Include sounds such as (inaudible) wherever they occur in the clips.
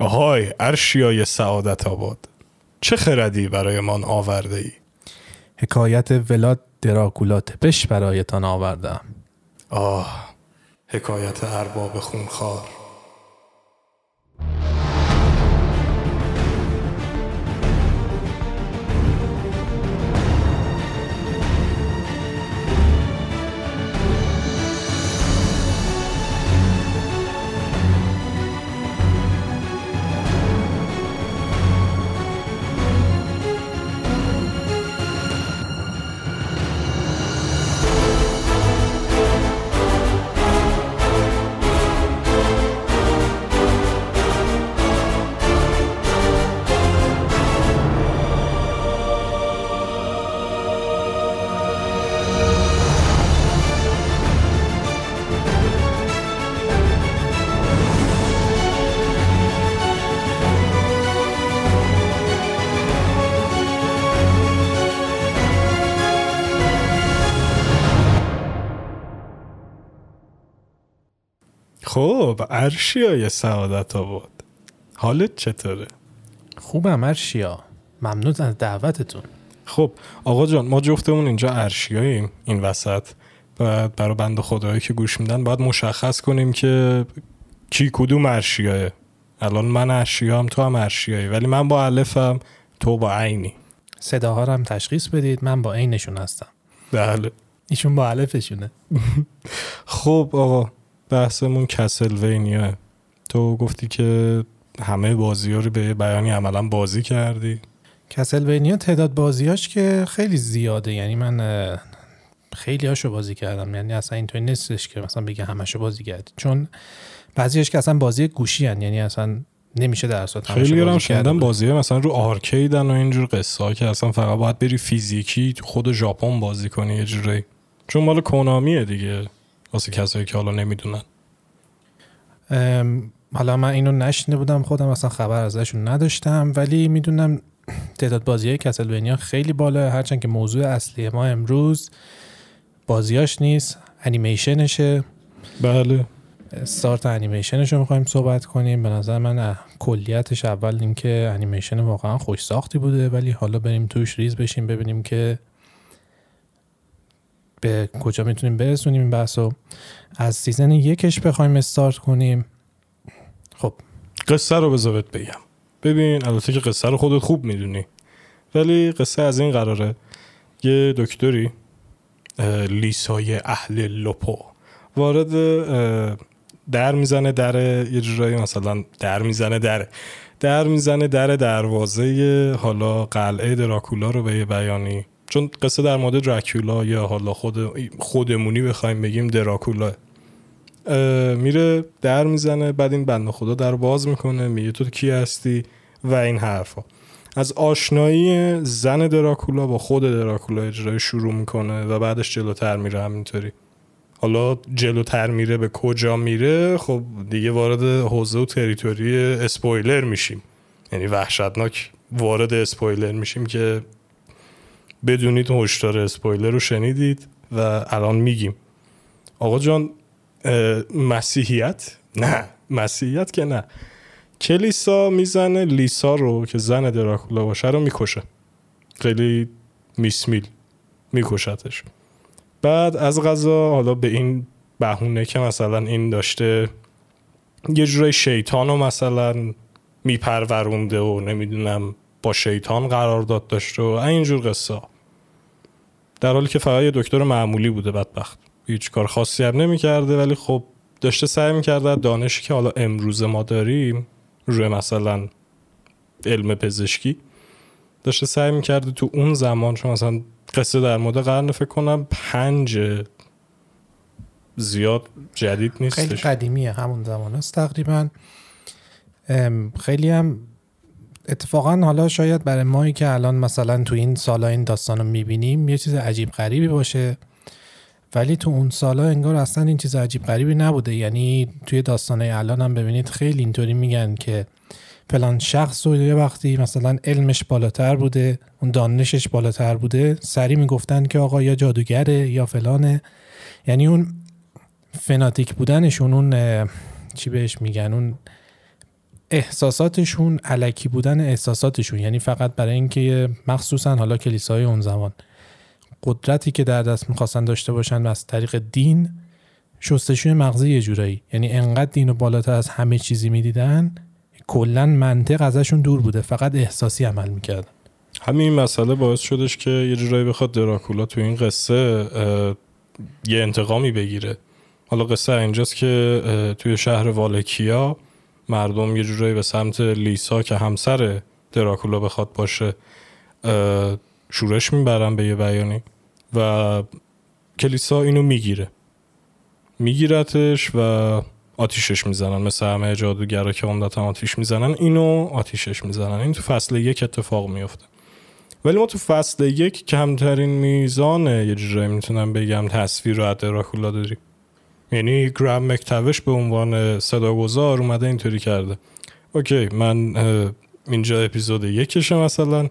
آهای ارشیای سعادت آباد چه خردی برایمان آورده ای؟ حکایت ولاد دراکولا تپش برایتان آوردم آه حکایت ارباب خونخوار ارشیای سعادت آباد. حالت چطوره؟ خوبم ارشیا ممنون از دعوتتون. خب آقا جان ما جفتمون اینجا ارشیاییم این وسط. بعد برای بند خدایی که گوش میدن باید مشخص کنیم که کی کدوم ارشیاه الان من ارشیام تو هم ارشیایی ولی من با الفم تو با عینی. صداها رو هم تشخیص بدید. من با عینشون هستم. بله. ایشون با الفشونه. (laughs) خب آقا. بحثمون کسلوینیاه تو گفتی که همه بازی ها رو به بیانی عملا بازی کردی. کسلوینیا تعداد بازیاش که خیلی زیاده. یعنی من خیلی هاشو بازی کردم. یعنی اصلا اینطوری نیستش که مثلا بگه همشو بازی کرد چون بعضیش که اصلا بازی گوشی هن. یعنی اصلا نمیشه در اصل همشو خیلی هم. شنیدم بازی مثلا رو آرکیدن و اینجور قصه ها که اصلا فقط باید بری فیزیکی خود ژاپن بازی کنی یه جوری. چون مال کنامیه دیگه. واسه کسایی که حالا نمی‌دونن. حالا من اینو نشنیده بودم خودم اصلا خبر ازشون نداشتم ولی می‌دونم تعداد بازی های کسلوینیا خیلی بالا هرچند که موضوع اصلی ما امروز بازیاش نیست انیمیشنشه بله. استارت انیمیشنش رو می‌خوایم صحبت کنیم. به نظر من کلیتش اول اینکه انیمیشن واقعا خوش ساختی بوده ولی حالا بریم توش ریز بشیم ببینیم که به کجا می‌تونیم برسونیم این بحث رو از سیزن یکش بخوایم استارت کنیم. خب. قصه رو بذار بهت بگم. ببین البته که قصه رو خودت خوب می‌دونی. ولی قصه از این قراره. یه دکتری لیسای اهل لپو وارد در می‌زنه در یه جورایی مثلا در می‌زنه در در می‌زنه در دروازه حالا قلعه دراکولا رو به یه بیانی. چون قصه در مورد دراکولا یا حالا خود خودمونی بخوایم بگیم دراکولا. میره در می‌زنه بعد این بنده خدا در باز می‌کنه میگه تو کی هستی و این حرفا. از آشنایی زن دراکولا با خود دراکولا اجرای شروع می‌کنه و بعدش جلوتر میره همینطوری. حالا جلوتر میره به کجا میره؟ خب دیگه وارد حوزه و تریتوری اسپویلر میشیم. یعنی وحشتناک وارد اسپویلر میشیم که بدونید هشدار اسپویلر رو شنیدید و الان میگیم. آقا جان مسیحیت؟ نه مسیحیت که نه. کلیسا می‌زنه لیسا رو که زن دراکولا باشه رو می‌کشه. خیلی میسمیل میکشتش. بعد از غذا حالا به این بهونه که مثلا این داشته یه جورای شیطان رو مثلا میپرورونده و نمی‌دونم با شیطان قرارداد داشته و اینجور قصه. در حالی که فقط یه دکتر معمولی بوده بدبخت. هیچ کار خاصی هم نمی‌کرده ولی خب داشته سعی می‌کرده دانشی که حالا امروز ما داریم روی مثلا علم پزشکی داشته سعی می‌کرده تو اون زمان چون مثلا قصه در مورد قرن فکر کنم پنج زیاد جدید خیلی نیستش. قدیمیه همون زمان است تقریبا. خیلی هم اتفاقا حالا شاید برای مایی که الان مثلا تو این سالا این داستان رو می‌بینیم یه چیز عجیب غریبی باشه. ولی تو اون سالا انگار اصلا این چیز عجیب غریبی نبوده. یعنی توی داستانه الان هم ببینید خیلی اینطوری میگن که فلان شخص رو یه وقتی مثلا علمش بالاتر بوده اون دانشش بالاتر بوده سری می‌گفتن که آقا یا جادوگره یا فلانه. یعنی اون فناتیک بودنشون اون چی بهش میگن اون احساساتشون علکی بودن احساساتشون یعنی فقط برای اینکه مخصوصا حالا کلیسای اون زمان قدرتی که در دست می‌خواستن داشته باشن و از طریق دین شستشوی مغزی یه جورایی. یعنی انقدر دین و بالاتر از همه چیزی می‌دیدن کلا منطق ازشون دور بوده فقط احساسی عمل می‌کردن. همین مسئله باعث شدش که یه جورایی بخواد دراکولا تو این قصه یه انتقامی بگیره. حالا قصه اینجاست که توی شهر والکیا مردم یه جورایی به سمت لیسا که همسر دراکولا بخواد باشه شورش می‌برن به یه بیانی و کلیسا اینو می‌گیره. میگیرتش و آتیشش می‌زنن مثل همه جادوگرا که عمدتا آتیش می‌زنن اینو آتیشش می‌زنن. این تو فصل یک اتفاق میفته ولی ما تو فصل یک کمترین میزان یه جورایی می‌تونم بگم تصویر رو از دراکولا داریم. یعنی Graham McTavish به عنوان صداگذار اومده اینطوری کرده. Okay من اینجا اپیزود یکشه مثلا.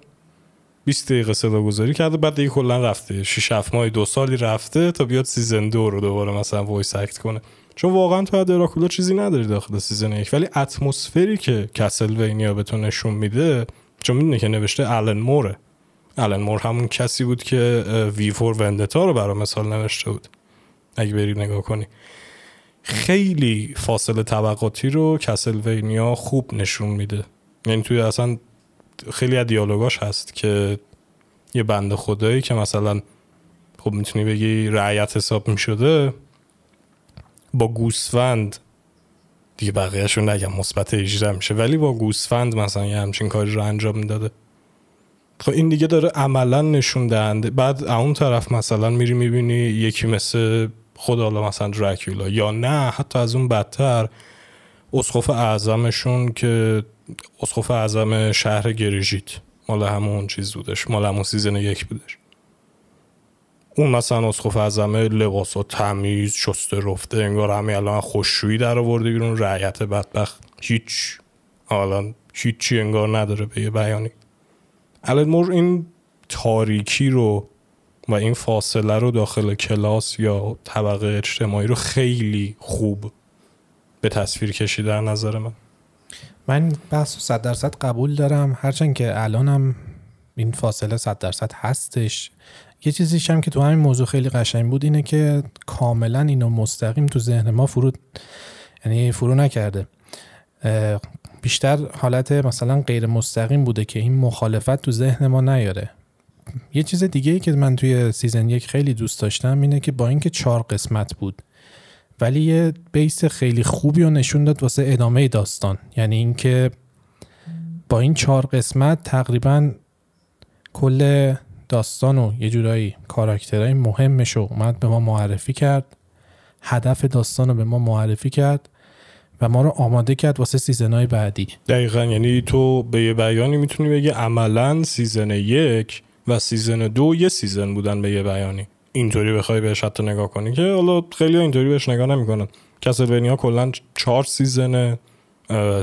20 دقیقه صداگذاری کرده بعد دیگه کلا رفته. 6 7 ماه دو سالی رفته تا بیاد season دو رو دوباره مثلا voice act کنه. چون واقعا تو دراکولا چیزی نداری داخل season یک. ولی اتمسفری که Castlevania بهتون نشون میده چون می‌دونه که نوشته آلن موره آلن مور همون کسی بود که وی فور وندتا رو برای مثال نوشته بود. اگه بری نگاه کنی. خیلی فاصله طبقاتی رو کسلوینیا خوب نشون میده. یعنی توی اصلا خیلی از دیالوگاش هست که یه بند خدایی که مثلا خب می‌تونی بگی رعیت حساب می‌شده با گوسفند دیگه بقیهشون نگم مثبت 18 میشه ولی با گوسفند مثلا یه همچین کاری رو انجام می‌داده. خب این دیگه داره عملا نشون دهنده. بعد اون طرف مثلا میری می‌بینی یکی مثل خدا حالا مثلا دراکولا یا نه حتی از اون بدتر اسقف اعظمشون که اسقف اعظم شهر گرسیت مال همون چیز بودش مال همون season یک بودش. اون مثلا اسقف اعظم لباس و تمیز شسته رفته انگار همه الان خشکشویی در آورده بیرون رعیت بدبخت. هیچ حالا هیچی انگار نداره به یه بیانی. مور این تاریکی رو و این فاصله رو داخل کلاس یا طبقه اجتماعی رو خیلی خوب به تصویر کشی در نظر من. من بحث صد درصد قبول دارم. هرچند که الانم این فاصله صد درصد هستش. یه چیزیش هم که تو همین موضوع خیلی قشنگ بود اینه که کاملا اینو مستقیم تو ذهن ما فرو یعنی فرو نکرده. بیشتر حالت مثلا غیر مستقیم بوده که این مخالفت تو ذهن ما نیاره. یه چیز دیگه ای که من توی سیزن یک خیلی دوست داشتم اینه که با اینکه چهار قسمت بود ولی یه بیس خیلی خوبی رو نشون داد واسه ادامه داستان. یعنی اینکه با این چهار قسمت تقریبا کل داستان و یه جورایی کاراکترهای مهمش رو اومد به ما معرفی کرد هدف داستان رو به ما معرفی کرد و ما رو آماده کرد واسه season های بعدی. دقیقا. یعنی تو به یه بیانی می‌تونی بگی عملا season یک و season دو یه season بودن به یه بیانی. اینطوری بخوای بهش حتی نگاه کنی که حالا خیلی اینطوری بهش نگاه نمی‌کنن. Castlevania کلا چهار season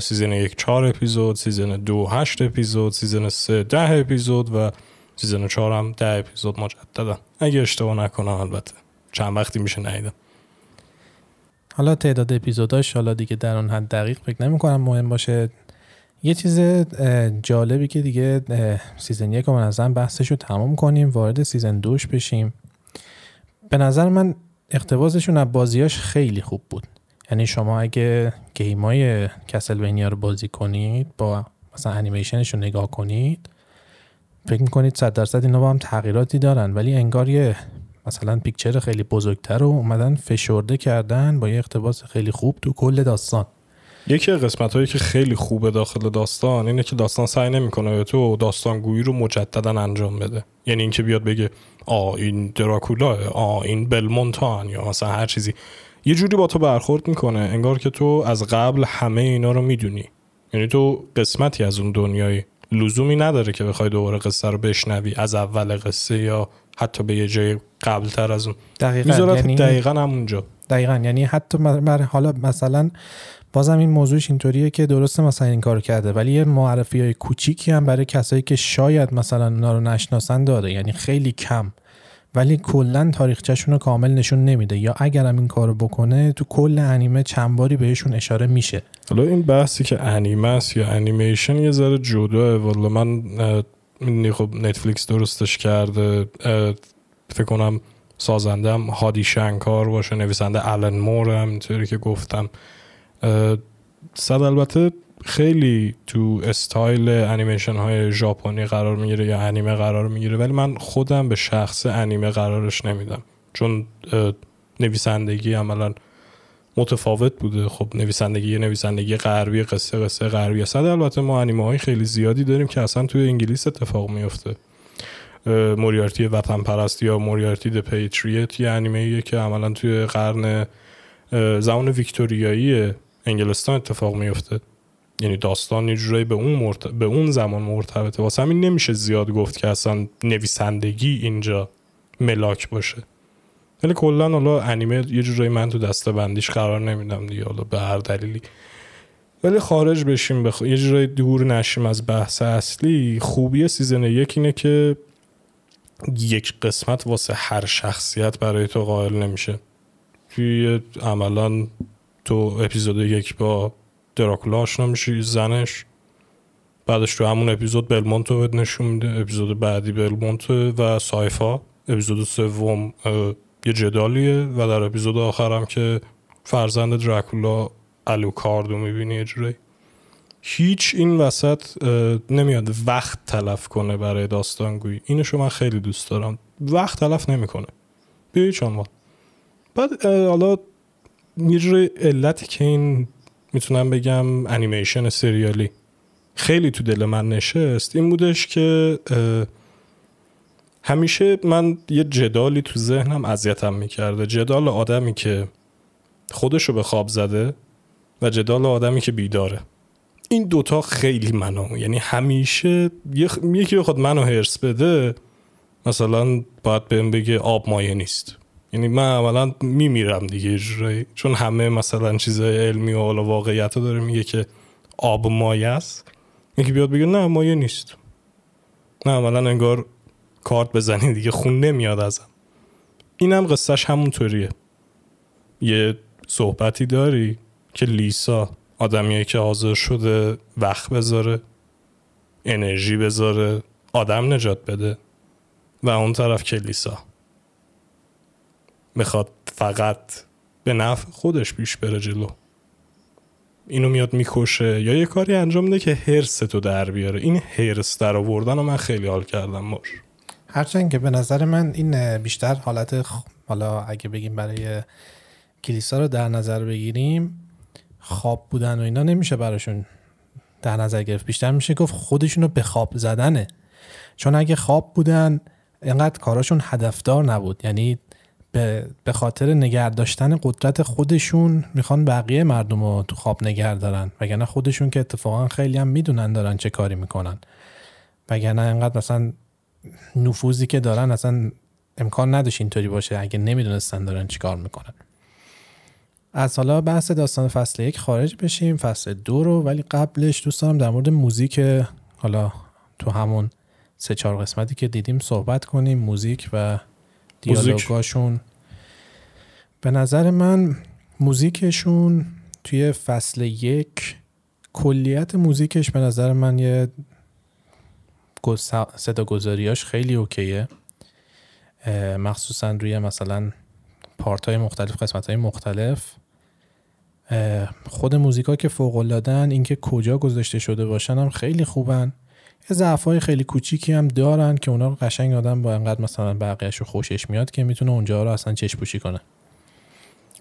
season یک چهار اپیزود season دو هشت اپیزود season سه ده اپیزود و season چهار هم ده اپیزود مجددن اگه اشتباه نکنم البته. چند وقتی میشه ندیدم حالا تعداد اپیزوداش حالا دیگه در اون حد دقیق فکر نمی کنم مهم باشه. یه چیز جالبی که دیگه season یک رو منظم بحثش رو تمام کنیم وارد season دوش بشیم. به نظر من اقتباسشون از بازیاش خیلی خوب بود. یعنی شما اگه game ای Castlevania رو بازی کنید با مثلا انیمیشنش رو نگاه کنید فکر می‌کنید صد درصد اینا با هم تغییراتی دارن. ولی انگار یه مثلا پیکچر خیلی بزرگتر رو اومدن فشرده کردن با یه اقتباس خیلی خوب تو کل داستان. یکی قسمت هایی که خیلی خوبه داخل داستان اینه که داستان سعی نمی‌کنه به تو داستانگویی رو مجددا انجام بده. یعنی اینکه بیاد بگه آ این دراکولا آ این بلمونتان یا مثلا هر چیزی. یه جوری با تو برخورد می‌کنه انگار که تو از قبل همه اینا رو می‌دونی. یعنی تو قسمتی از اون دنیای لزومی نداره که بخوای دوباره قصه رو بشنوی از اول قصه یا حتی به یه جای قبل تر از اون. دقیقا یعنی دقیقا همونجا. دقیقا یعنی حتی حالا مثلا بازم این موضوعش اینطوریه که درسته مثلا این کار کرده ولی یه معرفی های کوچیکی هم برای کسایی که شاید مثلا اونا رو نشناسن داره یعنی خیلی کم. ولی کلا تاریخچهشون رو کامل نشون نمیده. یا اگرم این کارو بکنه تو کل انیمه چند باری بهشون اشاره میشه. حالا این بحثی که انیمه است یا انیمیشن یه ذره جداست. والا من خب Netflix درستش کرده. فکر کنم سازندم آدی شنکار باشه نویسنده آلن مور هم اینطوری که گفتم. صد البته خیلی تو استایل انیمیشن های ژاپنی قرار می‌گیره یا انیمه قرار می‌گیره ولی من خودم به شخص انیمه قرارش نمیدم. چون نویسندگی عملا متفاوت بوده. خب نویسندگی نویسندگی غربی قصه قصه غربی. صد البته ما انیمه های خیلی زیادی داریم که اصلا توی انگلیس اتفاق میفته موریارتی وطن پرست یا موریارتی د پیتریت یه انیمه که عملا توی قرن زمان ویکتوریایی انگلستان اتفاق میفته یعنی داستان یه به اون به اون زمان مرتبطه. واسه همین نمیشه زیاد گفت که اصلا نویسندگی اینجا ملاک باشه. ولی کلا حالا انیمه یه جورایی من تو دسته بندیش قرار نمیدم دیگه حالا به هر دلیلی. ولی خارج بشیم بخ... یه جورایی دور نشیم از بحث اصلی خوبی سیزن یک اینه که یک قسمت واسه هر شخصیت برای تو قائل نمیشه. توی عملا تو اپیزود یک با دراکولا آشنا میشی زنش. بعدش تو همون اپیزود بلمونتو بهت نشون میده اپیزود بعدی بلمونت و سایفا. اپیزود سوم یه جدالیه و در اپیزود آخرم که فرزند دراکولا الوکاردو می‌بینی اجرایی هیچ این وسط نمیاد وقت تلف کنه برای داستانگویی. اینشو من خیلی دوست دارم. وقت تلف نمی‌کنه. بیایی چون بعد حالا یه جوری علتی که این می‌تونم بگم انیمیشن سریالی خیلی تو دل من نشست این بودش که همیشه من یه جدالی تو ذهنم اذیتم می‌کرده. جدال آدمی که خودشو به خواب زده و جدال آدمی که بیداره. این دوتا خیلی منو یعنی همیشه یکی بخواد منو هرس بده مثلا باید بهم بگه آب مایه نیست. یعنی من اولا میمیرم دیگه جورایی. چون همه مثلا چیزای علمی و حالا واقعیت داره میگه که آب مایه است. یکی بیاد بگه نه مایه نیست. نه اولا انگار کارت بزنی دیگه خون نمیاد ازم. اینم قصهش همونطوریه. یه صحبتی داری که لیسا آدمیه که حاضر شده وقت بذاره انرژی بذاره آدم نجات بده و اون طرف کلیسا می‌خواد فقط به نفع خودش پیش بره جلو. اینو میاد می‌کشه. یا یه کاری انجام میده که هرس تو در بیاره. این هرس در آوردن رو من خیلی حال کردم باش. هرچند که به نظر من این بیشتر حالت حالا اگه بگیم برای کلیسا رو در نظر بگیریم خواب بودن و اینا نمیشه براشون در نظر گرفت. بیشتر میشه گفت خودشون رو به خواب زدنه. چون اگه خواب بودن اینقدر کاراشون هدفدار نبود. یعنی به خاطر نگه داشتن قدرت خودشون می‌خوان بقیه مردم رو تو خواب نگه دارن. وگرنه خودشون که اتفاقا خیلی هم می‌دونن دارن چه کاری می‌کنن. وگرنه اینقدر مثلا نفوذی که دارن اصلا امکان نداشت اینطوری باشه اگه نمی‌دونستن دارن چی کار می‌کنن. از حالا بحث داستان فصل یک خارج بشیم فصل دو رو ولی قبلش دوست دارم در مورد موزیک حالا تو همون سه چهار قسمتی که دیدیم صحبت کنیم. موزیک و دیالوگاشون. به نظر من موزیکشون توی فصل یک کلیت موزیکش به نظر من یه صدا گذاریاش خیلی اوکیه. مخصوصا روی مثلا پارت های مختلف قسمت های مختلف خود موزیکا که فوق اینکه کجا گذاشته شده باشن هم خیلی خوبن. یه ضعف های خیلی کوچیکی هم دارن که اونا رو قشنگ آدم با انقدر مثلا رو خوشش میاد که می‌تونه اونجا رو اصلا چشم پوشی کنه.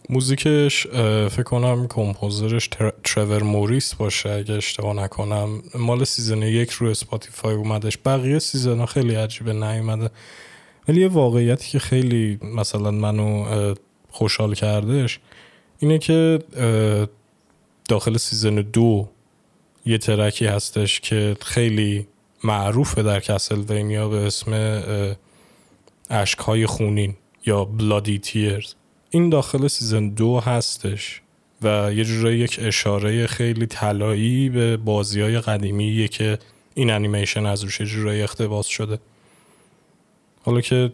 موزیکش فکر کنم composer ش ترور موریس باشه اگه اشتباه نکنم. مال season یک رو Spotify اومدش. بقیه season ها خیلی عجیبه نیومده. ولی یه واقعیتی که خیلی مثلا منو خوشحال کردش اینه که داخل season دو یه track ی هستش که خیلی معروفه در Castlevania به اسم اشک های خونین یا Bloody Tears. این داخل season دو هستش و یه جورایی یک اشاره خیلی طلایی به بازی های قدیمیه که این انیمیشن از روش جورایی اقتباس شده. حالا که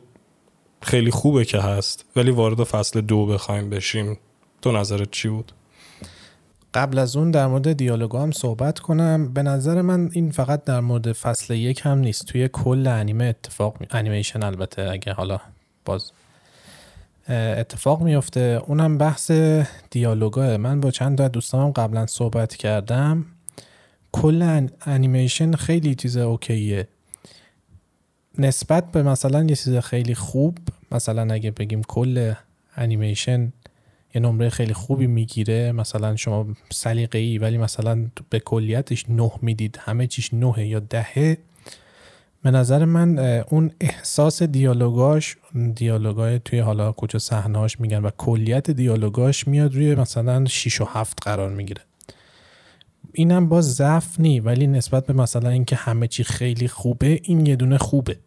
خیلی خوبه که هست ولی وارد فصل دو بخوایم بشیم تو نظرت چی بود؟ قبل از اون در مورد دیالوگا هم صحبت کنم. به نظر من این فقط در مورد فصل یک هم نیست. توی کل انیمه اتفاق می... انیمیشن البته اگه حالا باز اتفاق میفته. اونم بحث دیالوگاه. من با چند تا دوستانم قبلا صحبت کردم. کل انیمیشن خیلی چیز اوکیه. نسبت به مثلا یه چیز خیلی خوب مثلا اگه بگیم کل انیمیشن یه نمره خیلی خوبی می‌گیره. مثلا شما سلیقه ای ولی مثلا به کلیتش نه می‌دید. همه چیش نه یا دهه. به نظر من اون احساس دیالوگاش دیالوگای توی حالا کجا صحنهاش میگن و کلیت دیالوگاش میاد روی مثلا 6 و 7 قرار می‌گیره. اینم باز ضعف نی ولی نسبت به مثلا اینکه همه چی خیلی خوبه این یه دونه خوبه.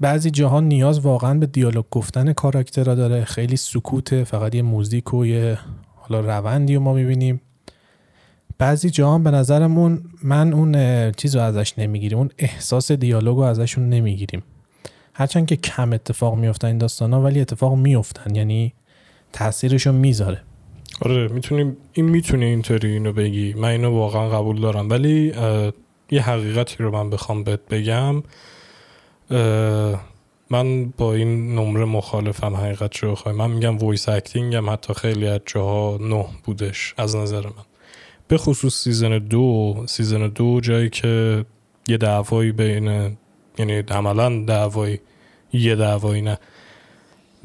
بعضی جاها نیاز واقعا به دیالوگ گفتن کاراکترها داره. خیلی سکوته فقط یه موزیک و یه حالا روندی رو ما می‌بینیم. بعضی جاها به نظرمون من اون چیز رو ازش نمی‌گیریم. اون احساس دیالوگ رو ازشون نمی‌گیریم. هرچند که کم اتفاق میفتن این داستان ها ولی اتفاق میفتن یعنی تاثیرشو می‌ذاره. آره می‌تونیم این می‌تونه اینطوری اینو بگی. من اینو واقعا قبول دارم. ولی یه حقیقتی رو من بخوام بهت بگم. من با این نمره مخالفم حقیقت رو خواهی من میگم voice acting هم حتی خیلی از جاها نه بودش از نظر من. به خصوص season دو season دو جایی که یه دعوایی بین یعنی عملا دعوایی یه دعوایی نه.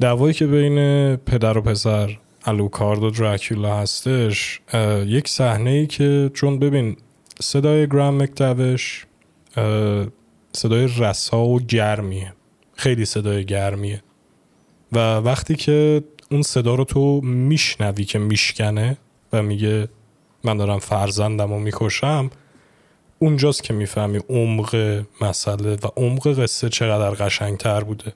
دعوایی که بین پدر و پسر الوکارد و دراکولا هستش یک صحنه ای که چون ببین صدای گرام مکتوش صدای رسا و گرمیه خیلی صدای گرمیه و وقتی که اون صدا رو تو میشنوی که میشکنه و میگه من دارم فرزندم و می‌کشم اونجاست که می‌فهمی عمق مسئله و عمق قصه چقدر قشنگتر بوده.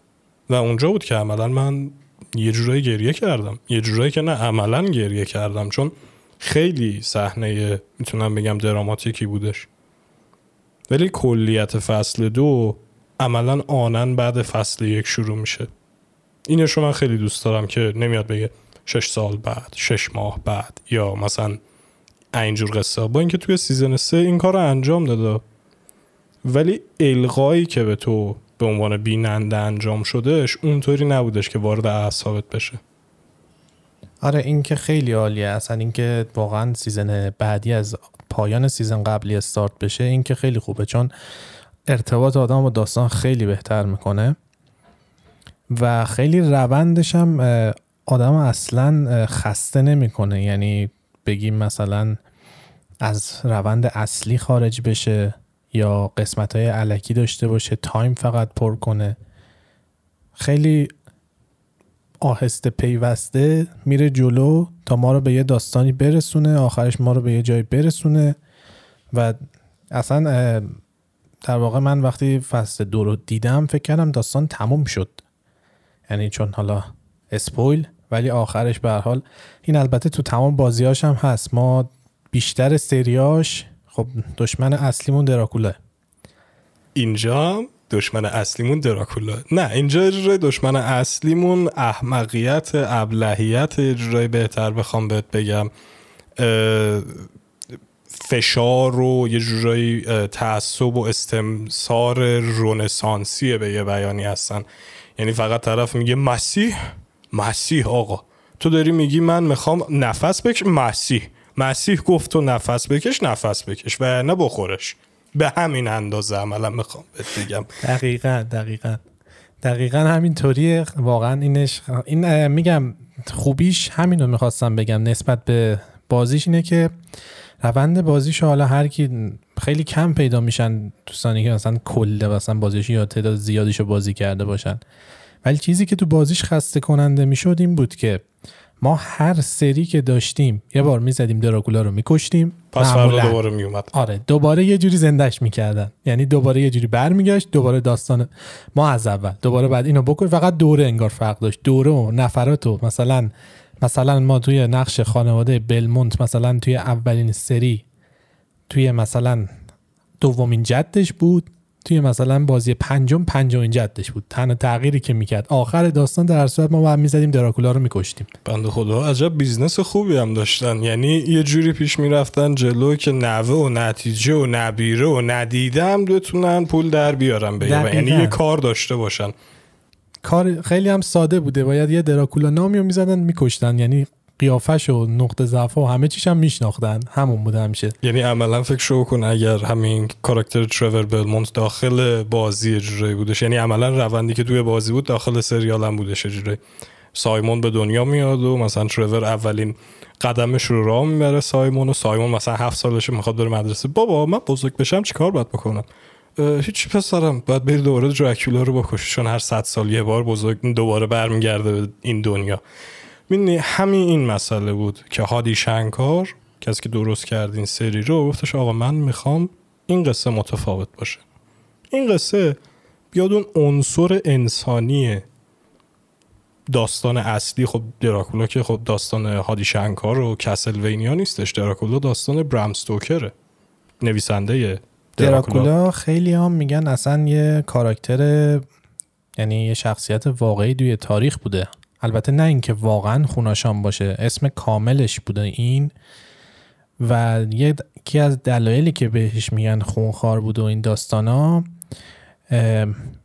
و اونجا بود که عملا من یه جورایی گریه کردم. یه جورایی که نه عملا گریه کردم. چون خیلی صحنه می‌تونم بگم دراماتیکی بودش. ولی کلیت فصل دو عملا آنن بعد فصل یک شروع میشه. اینش رو من خیلی دوست دارم که نمیاد بگه شش سال بعد شش ماه بعد یا مثلا اینجور قصه با اینکه توی سیزن سه این کار رو انجام داده. ولی القایی که به تو به عنوان بیننده انجام شدهش اونطوری نبودش که وارد اعصابت بشه. آره این که خیلی عالیه. اصلا اینکه واقعا season بعدی از پایان season قبلی استارت بشه این که خیلی خوبه چون ارتباط آدم با داستان خیلی بهتر می‌کنه. و خیلی روندش هم آدم اصلا خسته نمی‌کنه. یعنی بگیم مثلا از روند اصلی خارج بشه یا قسمت های الکی داشته باشه time فقط پر کنه. خیلی آهسته پیوسته میره جلو تا ما رو به یه داستانی برسونه آخرش ما رو به یه جایی برسونه و اصلا در واقع من وقتی فصل دو رو دیدم فکر کردم داستان تموم شد. یعنی چون حالا اسپویل ولی آخرش به حال این البته تو تمام بازیاش هم هست. ما بیشتر سریاش خب دشمن اصلیمون دراکولا. اینجا دشمن اصلیمون دراکولا. نه اینجا اجرای دشمن اصلیمون احمقیت ابلهیت اجرای بهتر بخوام بهت بگم فشار و یه جورایی تعصب و استمسار رونسانسیه به یه بیانی هستن. یعنی فقط طرف میگه مسیح مسیح آقا. تو داری میگی من می‌خوام نفس بکش مسیح. مسیح گفت تو نفس بکش نفس بکش و نه بخورش. به همین اندازه عملا می‌خوام بگم. دقیقا دقیقا. دقیقا همین طوریه واقعا اینش این میگم خوبیش همین رو می‌خواستم بگم نسبت به بازیش اینه که روند بازیش حالا هر کی خیلی کم پیدا میشن دوستانی که مثلا کل مثلا بازیش یا تعداد زیادیشو بازی کرده باشن. ولی چیزی که تو بازیش خسته کننده می‌شد این بود که ما هر سری که داشتیم یه بار می‌زدیم دراکولا رو میکشتیم. پس فردا دوباره میومد آره دوباره یه جوری زندش می‌کردن. یعنی دوباره یه جوری برمیگشت دوباره داستان ما از اول. دوباره بعد اینو بکن فقط دوره انگار فرق داشت. دوره و نفرات و مثلا مثلا ما توی نقش خانواده بلمونت مثلا توی اولین سری توی مثلا دومین جدش بود. توی مثلا بازی پنجم پنجمین جدش بود. تنها تغییری که می‌کرد. آخر داستان در صورت ما باید می‌زدیم دراکولا رو میکشتیم. بنده خدا عجب business خوبی هم داشتن. یعنی یه جوری پیش می‌رفتن جلو که نوه و نتیجه و نبیره و ندیده هم بتونن پول در بیارن به یعنی یه کار داشته باشن. کار خیلی هم ساده بوده. باید یه دراکولا نامی رو می‌زدن میکشتن. یعنی قیافش و نقطه ضعف و همه چیش هم میشناختن. همون بوده همیشه. یعنی عملا فکر شو کن اگر همین کاراکتر ترور بلمونت داخل بازی جوری بودش. یعنی عملا روندی که توی بازی بود داخل سریال هم بودش جوری سایمون به دنیا میاد و مثلا ترور اولین قدمش رو راه می‌بره سایمون و سایمون مثلا هفت سالشه می‌خواد بره مدرسه. بابا من بزرگ بشم چیکار باید بکنم؟ هیچ پسرم باید بری دوباره دراکولا رو بکشی چون هر صد سال یه بار بزرگ دوباره برمیگرده به این دنیا. می‌دونی همین این مسئله بود که هادی شنکار کسی که درست کرد این سری رو گفتش آقا من می‌خوام این قصه متفاوت باشه. این قصه بیاد اون عنصر انسانی داستان اصلی خب دراکولا که خب داستان هادی شنکار و کسلوینیا نیستش دراکولا داستان برام ستوکره نویسنده دراکولا, دراکولا خیلی هم میگن اصلا یه کاراکتر یعنی یه شخصیت واقعی دوی تاریخ بوده. البته نه اینکه واقعا خوناشان باشه اسم کاملش بوده این و یکی از دلایلی که بهش میگن خونخوار بوده و این داستانا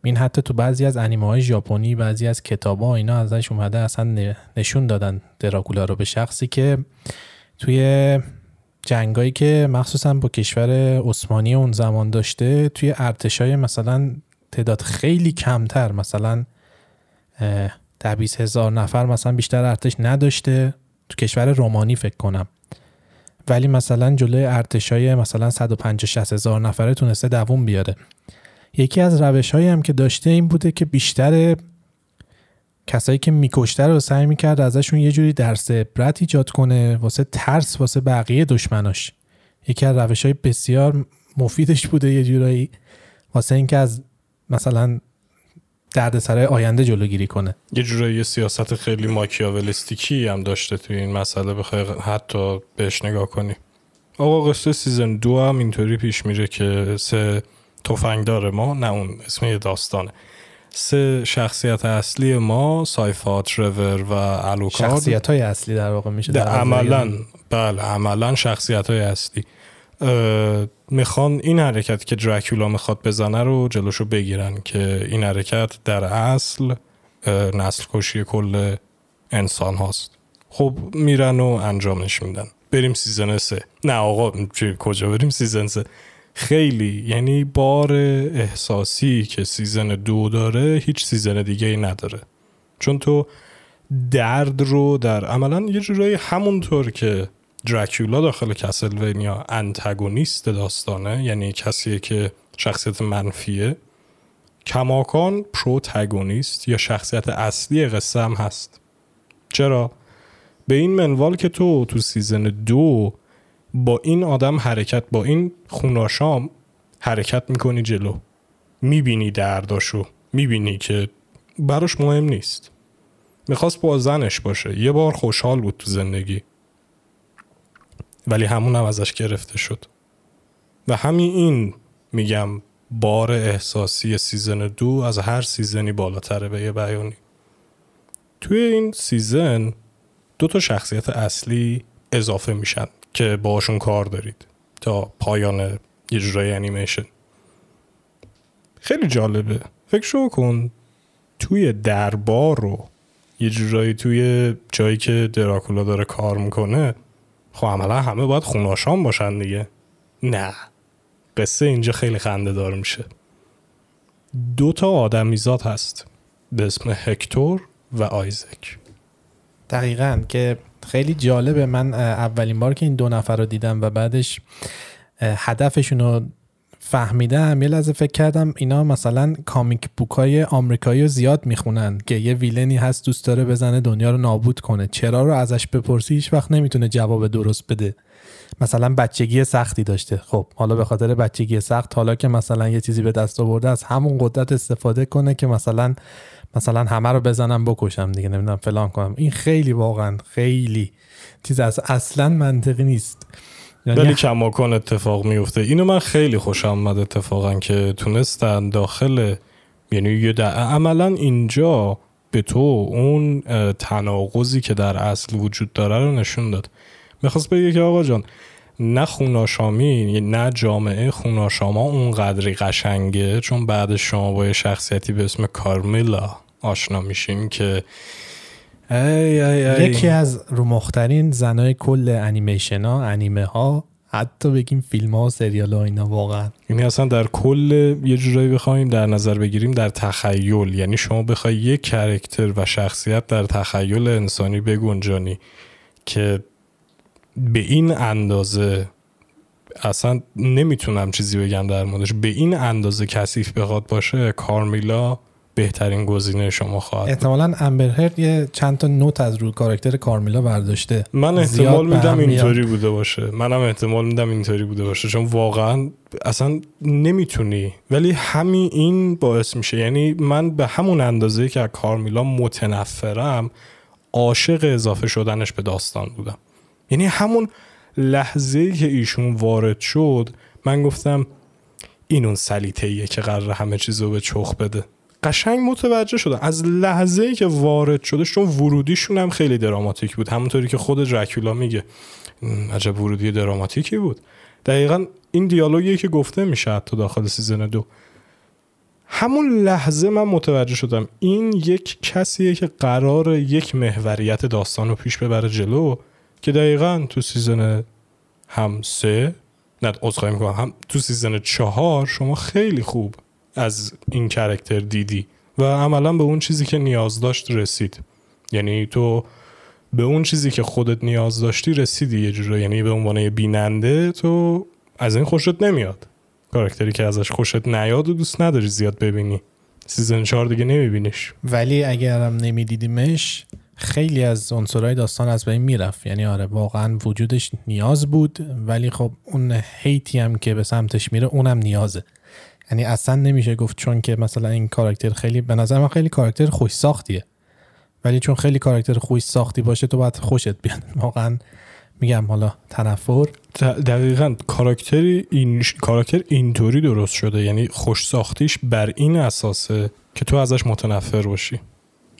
این حتی تو بعضی از انیمه های ژاپنی بعضی از کتاب ها اینا ازش اومده اصلا نشون دادن دراکولا رو به شخصی که توی جنگایی که مخصوصا با کشور عثمانی اون زمان داشته توی ارتشای مثلا تعداد خیلی کمتر مثلا ده بیس هزار نفر مثلا بیشتر ارتش نداشته. تو کشور رومانی فکر کنم. ولی مثلا جلوی ارتشای مثلا 150 60 هزار نفره تونسته دووم بیاره. یکی از روش هایی هم که داشته این بوده که بیشتر کسایی که میکشته رو سعی می‌کرد ازشون یه جوری درس عبرت ایجاد کنه واسه ترس واسه بقیه دشمناش. یکی از روش های بسیار مفیدش بوده یه جورایی واسه اینکه از مثلا دردسرای آینده جلوگیری کنه. یه جورایی سیاست خیلی ماکیاولستیکی هم داشته توی این مسئله. بخوای حتی بهش نگاه کنی. آقا قصه سیزن دو هم اینطوری پیش میره که سه تفنگدار ما نه اون اسم یه داستانه. سه شخصیت اصلی ما سایفا ترور و الوکارد شخصیت های اصلی در واقع میشه در عملا بله عملا شخصیت های اصلی می‌خوان این حرکت که دراکولا می‌خواد بزنه رو جلوشو بگیرن که این حرکت در اصل نسل کشی کل انسان هاست. خب میرن و انجامش میدن. بریم season سه. نه آقا کجا بریم season سه؟ خیلی یعنی بار احساسی که season دو داره هیچ season دیگه ای نداره. چون تو درد رو در عملا یه جورایی همونطور که دراکولا داخل Castlevania antagonist داستانه یعنی کسیه که شخصیت منفیه. کماکان پروتگونیست یا شخصیت اصلی قصه هم هست. چرا؟ به این منوال که تو تو سیزن دو با این آدم حرکت با این خوناشام حرکت می‌کنی جلو. می‌بینی درداشو می‌بینی که براش مهم نیست. می‌خواست با زنش باشه. یه بار خوشحال بود تو زندگی. ولی همون هم ازش گرفته شد. و همین این میگم بار احساسی season دو از هر season ی بالاتره به یه بیانی. توی این season دو تا شخصیت اصلی اضافه میشن که باشون کار دارید تا پایان یه جورای انیمیشن. خیلی جالبه. فکر شو کن توی دربار رو یه جورایی توی جایی که دراکولا داره کار می‌کنه خب عملا همه باید خوناشان باشن دیگه. نه. قصه اینجا خیلی خنده دار میشه. دو تا آدمیزاد هست. به اسم هکتور و آیزک. دقیقا که خیلی جالبه. من اولین بار که این دو نفر رو دیدم و بعدش هدفشون رو فهمیدم یه لحظه فکر کردم اینا مثلا کامیک بوک های آمریکایی رو زیاد می‌خونن که یه ویلنی هست دوست داره بزنه دنیا رو نابود کنه. چرا رو ازش بپرسی؟ هیچ وقت نمی‌تونه جواب درست بده. مثلا بچگی سختی داشته. خب حالا به خاطر بچگی سخت حالا که مثلا یه چیزی به دست آورده از همون قدرت استفاده کنه که مثلا مثلا همه رو بزنم بکشم دیگه نمی‌دونم فلان کنم. این خیلی واقعا خیلی چیز از اصلا منطقی نیست. ولی کماکان اتفاق میفته اینو من خیلی خوشم آمد اتفاقا که تونستن داخل یعنی یه در- عملا اینجا به تو اون تناقضی که در اصل وجود داره رو نشون داد. می‌خواست بگه که آقا جان نه خوناشامی نه جامعه خوناشاما اونقدری قشنگه چون بعد شما با یه شخصیتی به اسم کارمیلا آشنا میشین که ای ای ای. یکی از رومخترین زنای کل انیمیشن ها انیمه ها حتی بگیم فیلم ها و سریال ها اینا واقعا. یعنی اصلا در کل یه جورایی بخوایم در نظر بگیریم در تخیل. یعنی شما بخوای یک کرکتر و شخصیت در تخیل انسانی بگنجانی که به این اندازه اصلا نمی‌تونم چیزی بگم در موردش. به این اندازه کثیف بخواد باشه کارمیلا بهترین گزینه شما خواهد. احتمالا امبرهرد یه چند تا نوت از رو کاراکتر کارمیلا برداشته. من احتمال میدم. اینطوری بوده باشه. منم احتمال میدم اینطوری بوده باشه. چون واقعا اصلا نمی‌تونی. ولی همین این باعث میشه. یعنی من به همون اندازه که از کارمیلا متنفرم عاشق اضافه شدنش به داستان بودم. یعنی همون لحظه که ایشون وارد شد من گفتم این اون سلیته که قرار همه چیز رو به چخ بده. قشنگ متوجه شدم. از لحظه ای که وارد شده چون ورودیشون هم خیلی دراماتیک بود. همونطوری که خود دراکولا میگه. "م، عجب ورودی دراماتیکی بود. دقیقا این دیالوگی که گفته میشه حتی داخل سیزن دو. همون لحظه من متوجه شدم این یک کسیه که قرار یک محوریت داستان رو پیش ببره جلو که دقیقا تو season هم سه نه عذرخواهی می‌کنم هم تو season چهار شما خیلی خوب از این character دیدی و عملا به اون چیزی که نیاز داشت رسید. یعنی تو به اون چیزی که خودت نیاز داشتی رسیدی یه جورایی یعنی به عنوان بیننده تو از این خوشت نمیاد. کاراکتری که ازش خوشت نیاد و دوست نداری زیاد ببینی. season چهار دیگه نمیبینیش. ولی اگرم نمیدیدیمش خیلی از عنصرهای داستان از بین می‌رفت. یعنی آره واقعا وجودش نیاز بود ولی خب اون هیتی هم که به سمتش میره اونم نیازه. یعنی اصلا نمیشه گفت چون که مثلا این کاراکتر خیلی به نظر من خیلی کاراکتر خوش ساختیه. ولی چون خیلی کاراکتر خوش ساختی باشه تو باید خوشت بیاد. (laughs) واقعا میگم حالا تنفر. دقیقا کاراکتری این کاراکتر اینطوری درست شده. یعنی خوش ساختیش بر این اساسه که تو ازش متنفر باشی.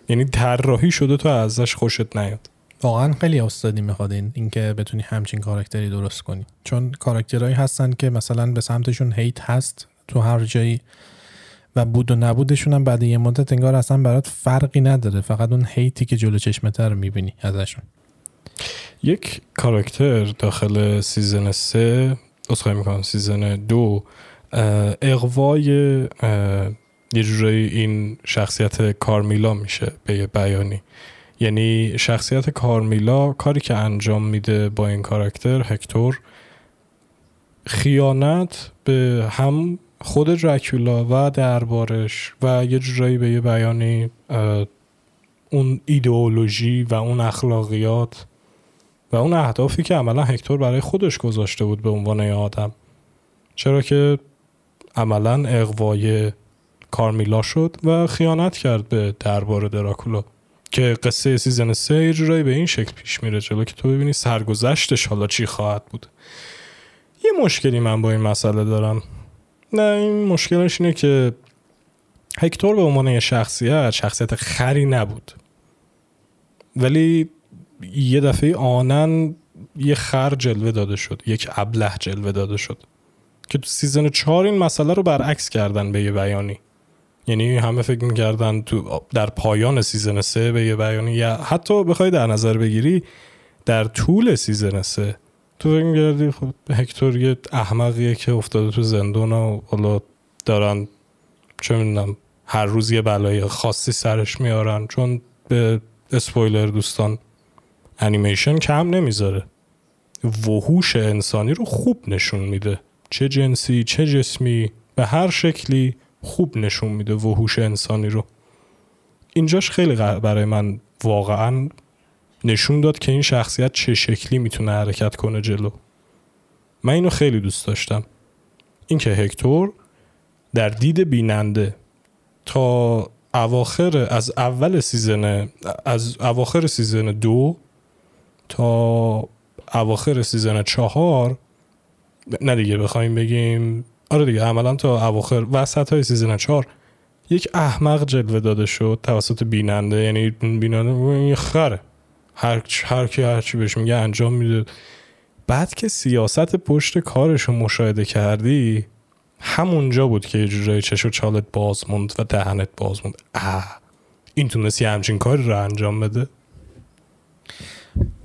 یعنی طراحی شده تو ازش خوشت نیاد. واقعا خیلی استادی می‌خواد این اینکه بتونی همچین کاراکتری درست کنی. چون کاراکترهایی هستن که مثلا به سمتشون hate هست. تو هر جایی و بود و نبودشون هم بعد یه مدت انگار اصلا برات فرقی نداره. فقط اون hate ی که جلو چشمت رو می‌بینی ازشون. یک کاراکتر داخل season سه عذرخواهی می‌کنم season دو اقوای یه جورایی این شخصیت کارمیلا میشه به یه بیانی. یعنی شخصیت کارمیلا کاری که انجام میده با این کاراکتر هکتور خیانت به هم خود دراکولا و دربارش و یه جورایی به یه بیانی اون ایدئولوژی و اون اخلاقیات و اون اهدافی که عملا هکتور برای خودش گذاشته بود به عنوان یه آدم. چرا که عملا اقوای کارمیلا شد و خیانت کرد به دربار دراکولا که قصه سیزن سه یه جورایی به این شکل پیش میره جلو که تو ببینی سرگذشتش حالا چی خواهد بود. یه مشکلی من با این مسئله دارم. نه این مشکلش اینه که هکتور به عنوان یه شخصیت شخصیت خری نبود. ولی یه دفعه آنن یه خر جلوه داده شد یک ابله جلوه داده شد که تو season چهار این مسئله رو برعکس کردن به یه بیانی. یعنی همه فکر می‌کردن تو در پایان season سه به یه بیانی. یا حتی بخوای در نظر بگیری در طول season سه تو فکر می‌کردی خب هکتور یه احمقیه که افتاده تو زندان و حالا دارن چه می‌دونم هر روز یه بلای خاصی سرش میارن. چون به اسپویلر دوستان انیمیشن کم نمی‌ذاره. وحوش انسانی رو خوب نشون میده. چه جنسی چه جسمی به هر شکلی خوب نشون میده وحوش انسانی رو. اینجاش خیلی برای من واقعا نشون داد که این شخصیت چه شکلی می‌تونه حرکت کنه جلو. من اینو خیلی دوست داشتم. اینکه هکتور در دید بیننده تا اواخر از اول season از اواخر season دو تا اواخر season چهار نه دیگه بخوایم بگیم آره دیگه عملا تا اواخر وسط های season چهار یک احمق جلوه داده شد توسط بیننده یعنی بیننده یه خره. هر هر کی هر چی بهش میگه انجام میده. بعد که سیاست پشت کارش رو مشاهده کردی همونجا بود که یه چش و چالت باز موند و دهنت باز موند. اه این تونست یه همچین کاری رو انجام بده؟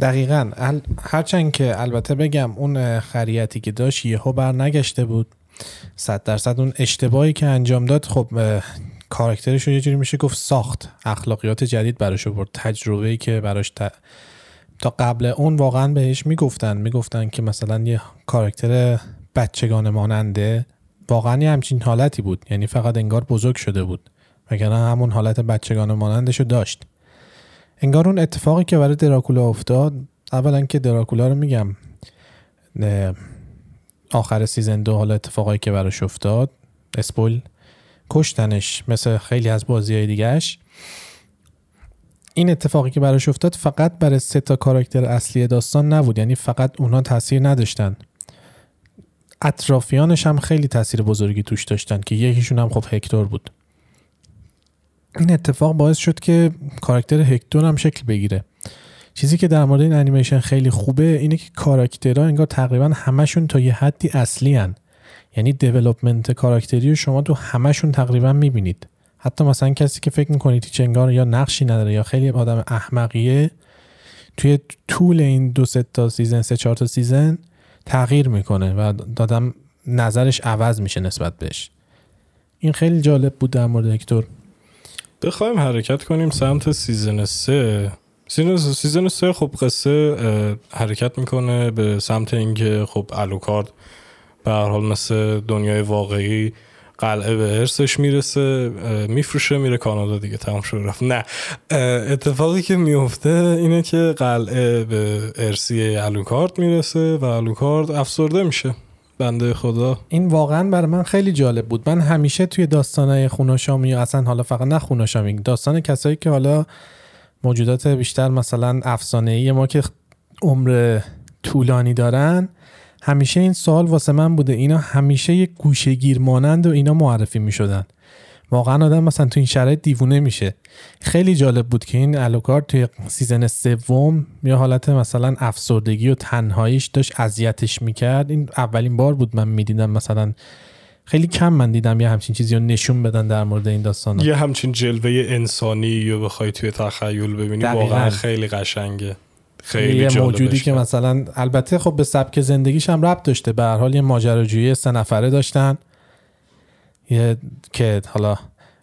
دقیقا. هرچند که البته بگم اون خریتی که داشت یهو بر نگشته بود. صد درصد اون اشتباهی که انجام داد خب کاراکترش رو یه جوری میشه گفت ساخت. اخلاقیات جدید براش برد تجربه ای که براش تا قبل اون واقعا بهش می‌گفتن. می‌گفتن که مثلا یه کاراکتر بچگانه ماننده واقعا یه همچین حالتی بود. یعنی فقط انگار بزرگ شده بود. وگرنه همون حالت بچگانه مانندش رو داشت. انگار اون اتفاقی که برای دراکولا افتاد اولا که دراکولا رو میگم آخر سیزن دو حالا اتفاقایی که براش افتاد اسپول کشتنش مثل خیلی از بازی های دیگهش این اتفاقی که براش افتاد فقط برای سه تا کاراکتر اصلی داستان نبود یعنی فقط اونا تاثیر نداشتن. اطرافیانش هم خیلی تاثیر بزرگی توش داشتن که یکیشون هم خب هکتور بود. این اتفاق باعث شد که کاراکتر هکتور هم شکل بگیره. چیزی که در مورد این انیمیشن خیلی خوبه اینه که کاراکترها انگار تقریبا همشون تا یه حدی اصلی هن. یعنی دیولپمنت کاراکتری رو شما تو همشون تقریبا می‌بینید. حتی مثلا کسی که فکر می‌کنید هیچ انگار یا نقشی نداره یا خیلی آدم احمقیه توی طول این دو سه تا season سه چهار تا season تغییر می‌کنه و آدم نظرش عوض میشه نسبت بهش. این خیلی جالب بود در مورد هکتور. بخوایم حرکت کنیم سمت season سه. season سه خب قصه حرکت می‌کنه به سمت اینکه خب الوکارد به هر حال مثل دنیای واقعی قلعه به ارثش می‌رسه میفروشه میره کانادا دیگه. تمام شد رفت. نه. اتفاقی که میفته اینه که قلعه به ارسی الوکارد می‌رسه و الوکارد افسرده میشه. بنده خدا. این واقعا برای من خیلی جالب بود. من همیشه توی داستانهای خوناشامی یا اصلا حالا فقط نه خوناشامی داستان کسایی که حالا موجودات بیشتر مثلا افسانه ما که عمر طولانی دارن همیشه این سوال واسه من بوده. اینا همیشه یک گوشه گیر مانند و اینا معرفی می شدن واقعا آدم مثلا تو این شرایط دیوونه میشه. خیلی جالب بود که این الوکار توی سیزن سوم یا حالت مثلا افسردگی و تنهاییش داشت اذیتش می‌کرد. این اولین بار بود من می‌دیدم مثلا خیلی کم من دیدم یه همچین چیزی رو نشون بدن در مورد این داستان یه همچین جلوه انسانی یا بخوای توی تخیل ببینی واقعا خیلی قشنگه. خیلی یه موجودی که مثلا البته خب به سبک زندگیش هم ربط داشته. به هر حال یه ماجراجویی سه نفره داشتن. یه که حالا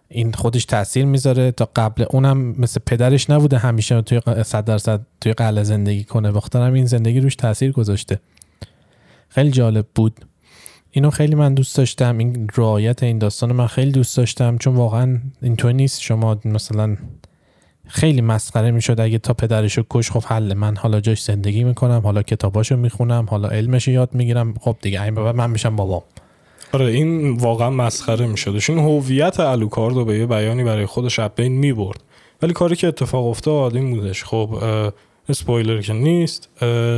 این خودش تاثیر می‌ذاره. تا قبل اونم مثل پدرش نبوده همیشه توی صد درصد توی قلعه زندگی کنه. هم این زندگی روش تاثیر گذاشته. خیلی جالب بود. اینو خیلی من دوست داشتم. این رعایت این داستان من خیلی دوست داشتم. چون واقعا اینطور نیست. شما مثلا خیلی مسخره می‌شد اگه تا پدرشو کش. خب حل من حالا جاش زندگی می‌کنم حالا کتاباشو می‌خونم حالا علمش یاد می‌گیرم. خب دیگه این من میشم بابام. آره این واقعا مسخره میشدش این هویت الوکاردو به یه بیانی برای خودش بین می‌برد. ولی کاری که اتفاق افتاد این بودش. خب اسپویلر که نیست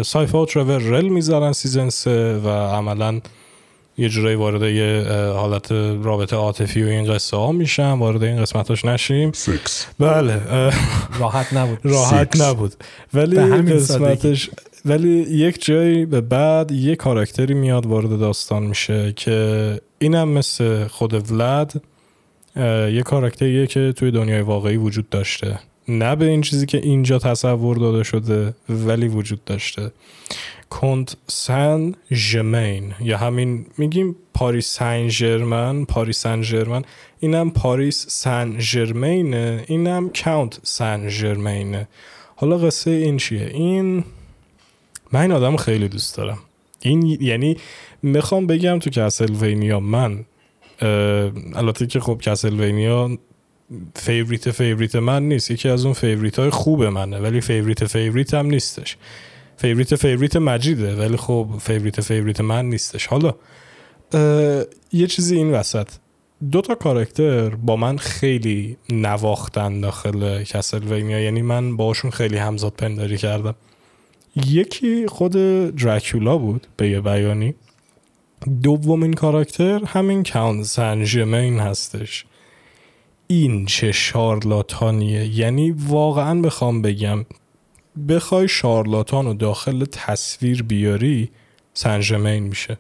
سایفا ترور رل می‌ذارن season سه و عملا یه جورایی وارد یه حالت رابطه عاطفی و این قصه ها میشن وارد این قسمتاش نشیم. بله راحت نبود. راحت نبود. ولی قسمتش ولی یک جایی به بعد یه کاراکتری میاد وارد داستان میشه که اینم مثل خود ولاد یه کاراکتریه که توی دنیای واقعی وجود داشته. نه به این چیزی که اینجا تصور داده شده ولی وجود داشته. کنت سن ژمین. یا همین میگیم پاریس سن ژرمن پاریس سن ژرمن اینم پاریس سن ژرمینه اینم Count سن ژرمینه حالا قصه این چیه؟ این من این آدم خیلی دوست دارم. این یعنی می‌خوام بگم تو کسلوینیا من البته که خب کسلوینیا favorite favorite من نیست. یکی از اون favorite های خوب منه ولی favorite favorite هم نیستش. favorite favorite مجیده ولی خب favorite favorite من نیستش. حالا یه چیزی این وسط. دو تا کاراکتر با من خیلی نواختن داخل کسلوینیا یعنی من باشون خیلی همزاد پنداری کردم. یکی خود دراکولا بود به یه بیانی. دومین کاراکتر همین کاون سنجمین هستش. این چه شارلاتانیه. یعنی واقعا بخوام بگم بخوای شارلاتان رو داخل تصویر بیاری سنجمین میشه.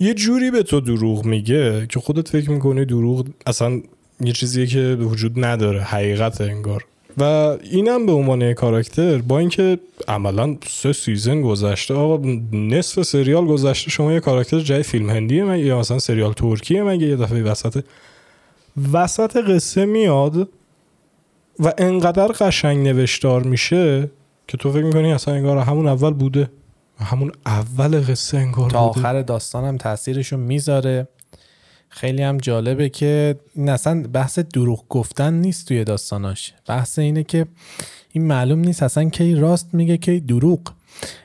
یه جوری به تو دروغ میگه که خودت فکر می‌کنی دروغ اصلا یه چیزیه که وجود نداره حقیقت انگار. و اینم به عنوان کاراکتر با اینکه عملا سه سیزن گذشته آقا نصف سریال گذشته شما یه کاراکتر جای فیلم هندیه مگه؟ یا مثلا سریال ترکیه مگه؟ یه دفعه وسط. وسط قصه میاد و انقدر قشنگ نوشتار میشه که تو فکر می‌کنی اصلا انگار همون اول بوده همون اول قصه انگار تا بوده. آخر داستانم تاثیرشو می‌ذاره. خیلی هم جالبه که این اصلا بحث دروغ گفتن نیست توی داستاناش. بحث اینه که این معلوم نیست اصلا کی راست میگه کی دروغ.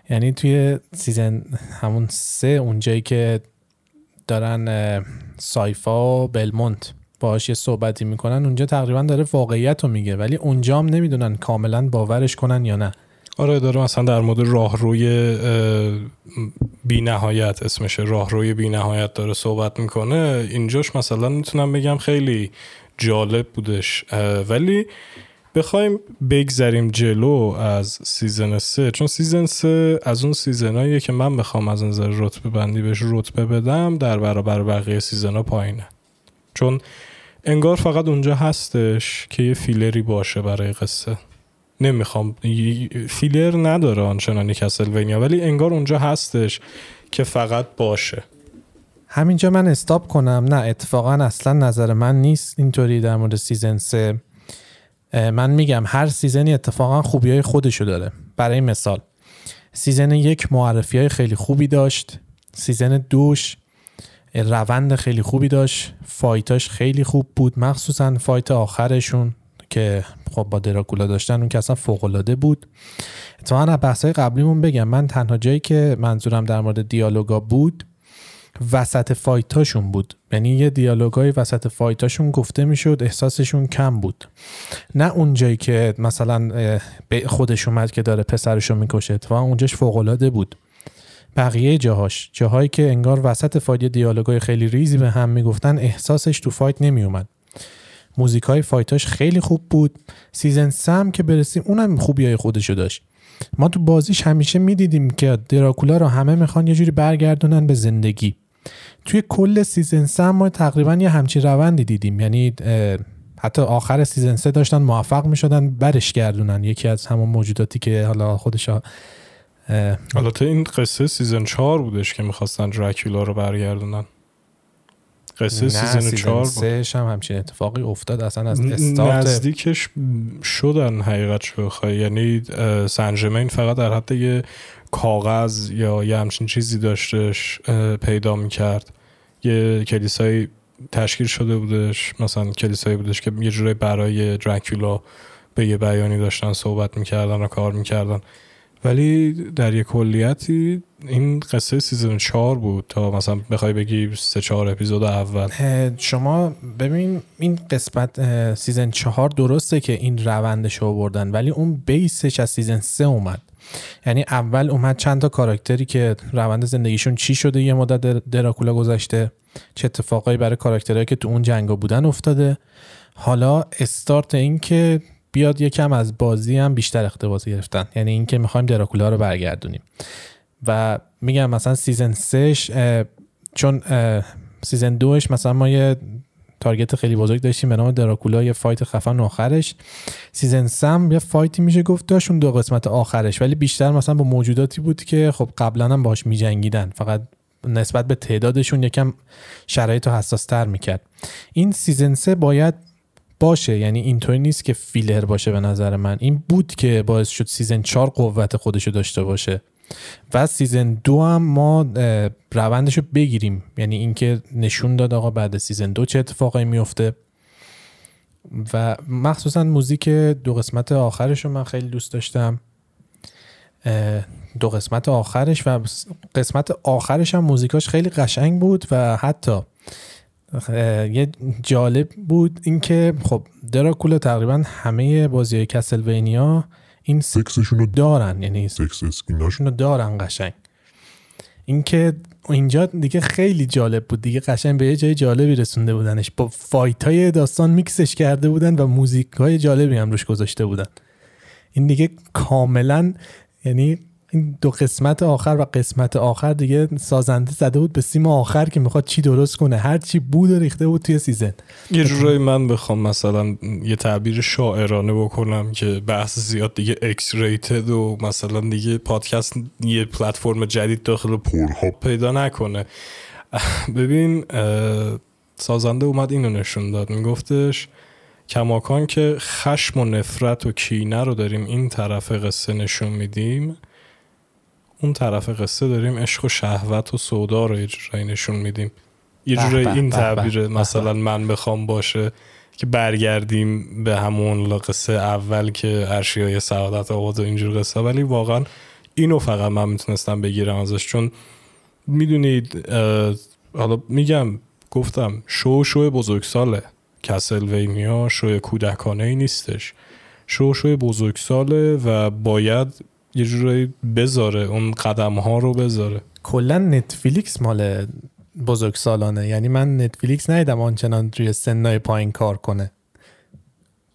یعنی توی season همون سه اونجایی که دارن سایفا و بلمونت باهاش یه صحبتی می‌کنن اونجا تقریبا داره واقعیت رو میگه ولی اونجا هم نمی‌دونن کاملا باورش کنن یا نه. آره داره مثلا در مورد راهروی بی نهایت اسمشه راهروی بی نهایت داره صحبت می‌کنه. اینجاش مثلا می‌تونم بگم خیلی جالب بودش. ولی بخوایم بگذریم جلو از season سه چون season سه از اون season اییه که من بخوام از نظر رتبه بندی بهش رتبه بدم در برابر بقیه season ها پایینه. چون انگار فقط اونجا هستش که یه فیلری باشه برای قصه. نمی‌خوام فیلر نداره آنچنانی کسلوینیا ولی انگار اونجا هستش که فقط باشه. همینجا من stop کنم. نه اتفاقا اصلا نظر من نیست اینطوری در مورد season سه. اه، من میگم هر season ی اتفاقا خوبی های خودشو داره. برای مثال season یک معرفی های خیلی خوبی داشت. season دوش روند خیلی خوبی داشت. fight اش خیلی خوب بود. مخصوصا fight آخرشون که خب با دراکولا داشتن اون که اصلا فوق بود. اتفاقا از بحث قبلیمون بگم. من تنها جایی که منظورم در مورد دیالوگا بود وسط fight اشون بود. یعنی یه دیالوگای وسط fight اشون گفته می‌شد احساسشون کم بود. نه اون جایی که مثلا به خودش اومد که داره پسرشو می‌کشه. اتفاقا اونجاش فوق بود. بقیه جاهاش. جاهایی که انگار وسط fight دیالوگای خیلی ریزی به هم می‌گفتن احساسش تو fight نمیومد موزیک های fight اش خیلی خوب بود. season سم که برسیم اونم خوبی های خودشو داشت. ما تو بازیش همیشه می‌دیدیم که دراکولا رو همه می‌خوان یه جوری برگردونن به زندگی. توی کل season سه ما تقریبا یه همچین روندی دیدیم. یعنی حتی آخر season سه داشتن موفق می‌شدن برش گردونن یکی از همون موجوداتی که حالا خودش البته این قصه season چهار بودش که می‌خواستن دراکولا رو برگردونن. قصه season چهار بود. سهش هم همچین اتفاقی افتاد. اصلا از استارت نزدیکش شدن حقیقت شو. بخوای یعنی اه، سن ژرمین فقط در حد یه کاغذ یا یه همچین چیزی داشتش پیدا می‌کرد. یه کلیسایی تشکیل شده بودش. مثلا کلیسایی بودش که یه جوری برای دراکولا به یه بیانی داشتن صحبت می‌کردن و کار می‌کردن. ولی در یه کلیتی این قصه season چهار بود تا مثلا بخوای بگی سه چهار اپیزود اول. شما ببین این قسمت season چهار درسته که این روندش رو بردن ولی اون base ش از season سه اومد. یعنی اول اومد چند تا کاراکتری که روند زندگیشون چی شده یه مدت در- دراکولا گذشته چه اتفاقایی برای کاراکترهایی که تو اون جنگا بودن افتاده. حالا استارت این که بیاد یکم از بازی هم بیشتر اقتباس گرفتن. یعنی اینکه می‌خوایم دراکولا رو برگردونیم. و میگم مثلا season سهش اه، چون اه، season دوش مثلا ما یه target خیلی بزرگ داشتیم به نام دراکولا یه fight خفن آخرش. سیزن سم یه فایتی میشه گفت داشت اون دو قسمت آخرش. ولی بیشتر مثلا با موجوداتی بود که خب قبلا هم باش میجنگیدن. فقط نسبت به تعدادشون یکم شرایط رو حساس تر می‌کرد. این season سه باید باشه. یعنی اینطوری نیست که فیلر باشه به نظر من. این بود که باعث شد season 4 قوت خودشو داشته باشه. و season دو هم ما روندش رو بگیریم. یعنی اینکه نشون داد آقا بعد season دو چه اتفاقی میفته. و مخصوصا موزیک دو قسمت آخرش رو من خیلی دوست داشتم. دو قسمت آخرش و قسمت آخرش هم موزیکاش خیلی قشنگ بود و حتی یه جالب بود اینکه خب دراکولا تقریبا همه بازی های کسلوینیا این سکسشون رو دارن یعنی sex scene اش رو دارن قشنگ. اینکه اینجا دیگه خیلی جالب بود دیگه قشنگ به یه جای جالبی رسونده بودنش. با fight های داستان میکسش کرده بودن و موزیک های جالبی هم روش گذاشته بودن. این دیگه کاملا یعنی این دو قسمت آخر و قسمت آخر دیگه سازنده زده بود به سیم آخر که می‌خواد چی درست کنه. هر چی بود و ریخته بود توی season. یه جورایی من بخوام مثلا یه تعبیر شاعرانه بکنم که بحث زیاد دیگه X-rated و مثلا دیگه پادکست یه پلتفرم جدید داخل Pornhub پیدا نکنه. ببین سازنده اومد اینو نشون داد. میگفتش کماکان که خشم و نفرت و کینه رو داریم این طرف قصه نشون میدیم اون طرف قصه داریم عشق و شهوت و سودا رو یه جورایی نشون میدیم. یه جورایی این تعبیر مثلا من بخوام باشه که برگردیم به همون قصه اول که های سعادت آقاد و اینجور قصه ولی واقعا اینو فقط من می‌تونستم بگیرم ازش چون می‌دونید حالا میگم گفتم شو شو بزرگساله کسلوینیا شو کودکانه ای نیستش. شو شو بزرگساله و باید یه جورایی بذاره اون قدم ها رو بذاره. کلا نتفلیکس مال بزرگ سالانه یعنی من نتفلیکس ندیدم آنچنان روی سنای پایین کار کنه.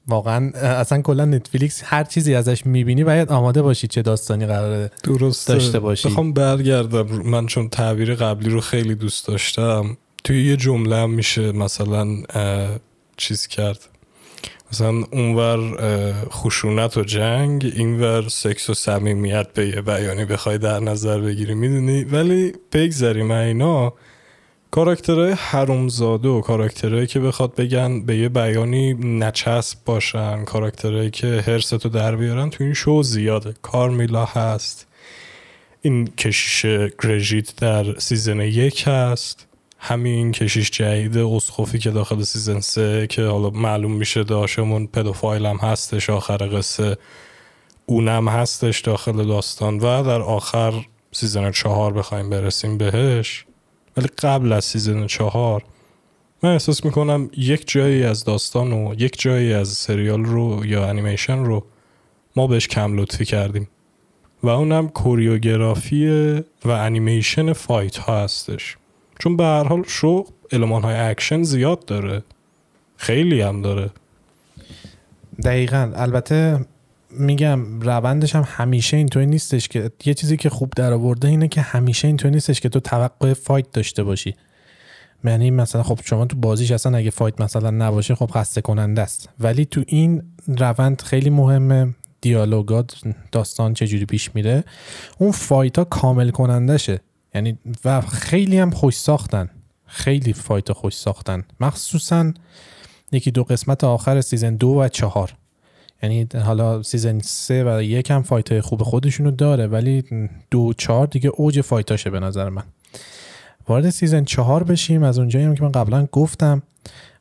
واقعا اصلا کلا نتفلیکس هر چیزی ازش می‌بینی باید آماده باشی چه داستانی قراره درست داشته باشی. بخوام برگردم. من چون تعبیر قبلی رو خیلی دوست داشتم. توی یه جمله میشه مثلا چیز کرد. مثلا اونور خشونت و جنگ اینور سکس و صمیمیت به یه بیانی بخوای در نظر بگیری می‌دونی؟ ولی بگذریم اینا کاراکترهای حرومزاده و کاراکترهایی که بخواد بگن به یه بیانی نچسب باشن کاراکترهایی که حرستو در بیارن تو این شو زیاده. کارمیلا هست. این کشیش گرژیت در season یک هست. همین کشیش جدید اسقفی که داخل season سه که حالا معلوم میشه داشمون pedophile هم هستش آخر قصه اونم هستش داخل داستان و در آخر season چهار بخوایم برسیم بهش. ولی قبل از season چهار من احساس می‌کنم یک جایی از داستان و یک جایی از سریال رو یا انیمیشن رو ما بهش کم لطفی کردیم و اونم choreography و انیمیشن fight ها هستش. چون به هر حال شو علمان های اکشن زیاد داره. خیلی هم داره. دقیقا. البته میگم روندش هم همیشه اینطوری نیستش که یه چیزی که خوب در آورده اینه که همیشه اینطوری نیستش که تو توقع fight داشته باشی. یعنی مثلا خب شما تو بازیش اصلا اگه fight مثلا نباشه خب خسته کننده است. ولی تو این روند خیلی مهمه. دیالوگات داستان چجوری پیش میره. اون fight ها کامل کنندشه. یعنی و خیلی هم خوش ساختن. خیلی fight خوش ساختن. مخصوصا یکی دو قسمت آخر season دو و چهار. یعنی حالا season سه و یک هم fight های خوب خودشونو داره ولی دو چهار دیگه اوج fight اشه به نظر من. وارد season چهار بشیم. از اونجایی هم که من قبلا گفتم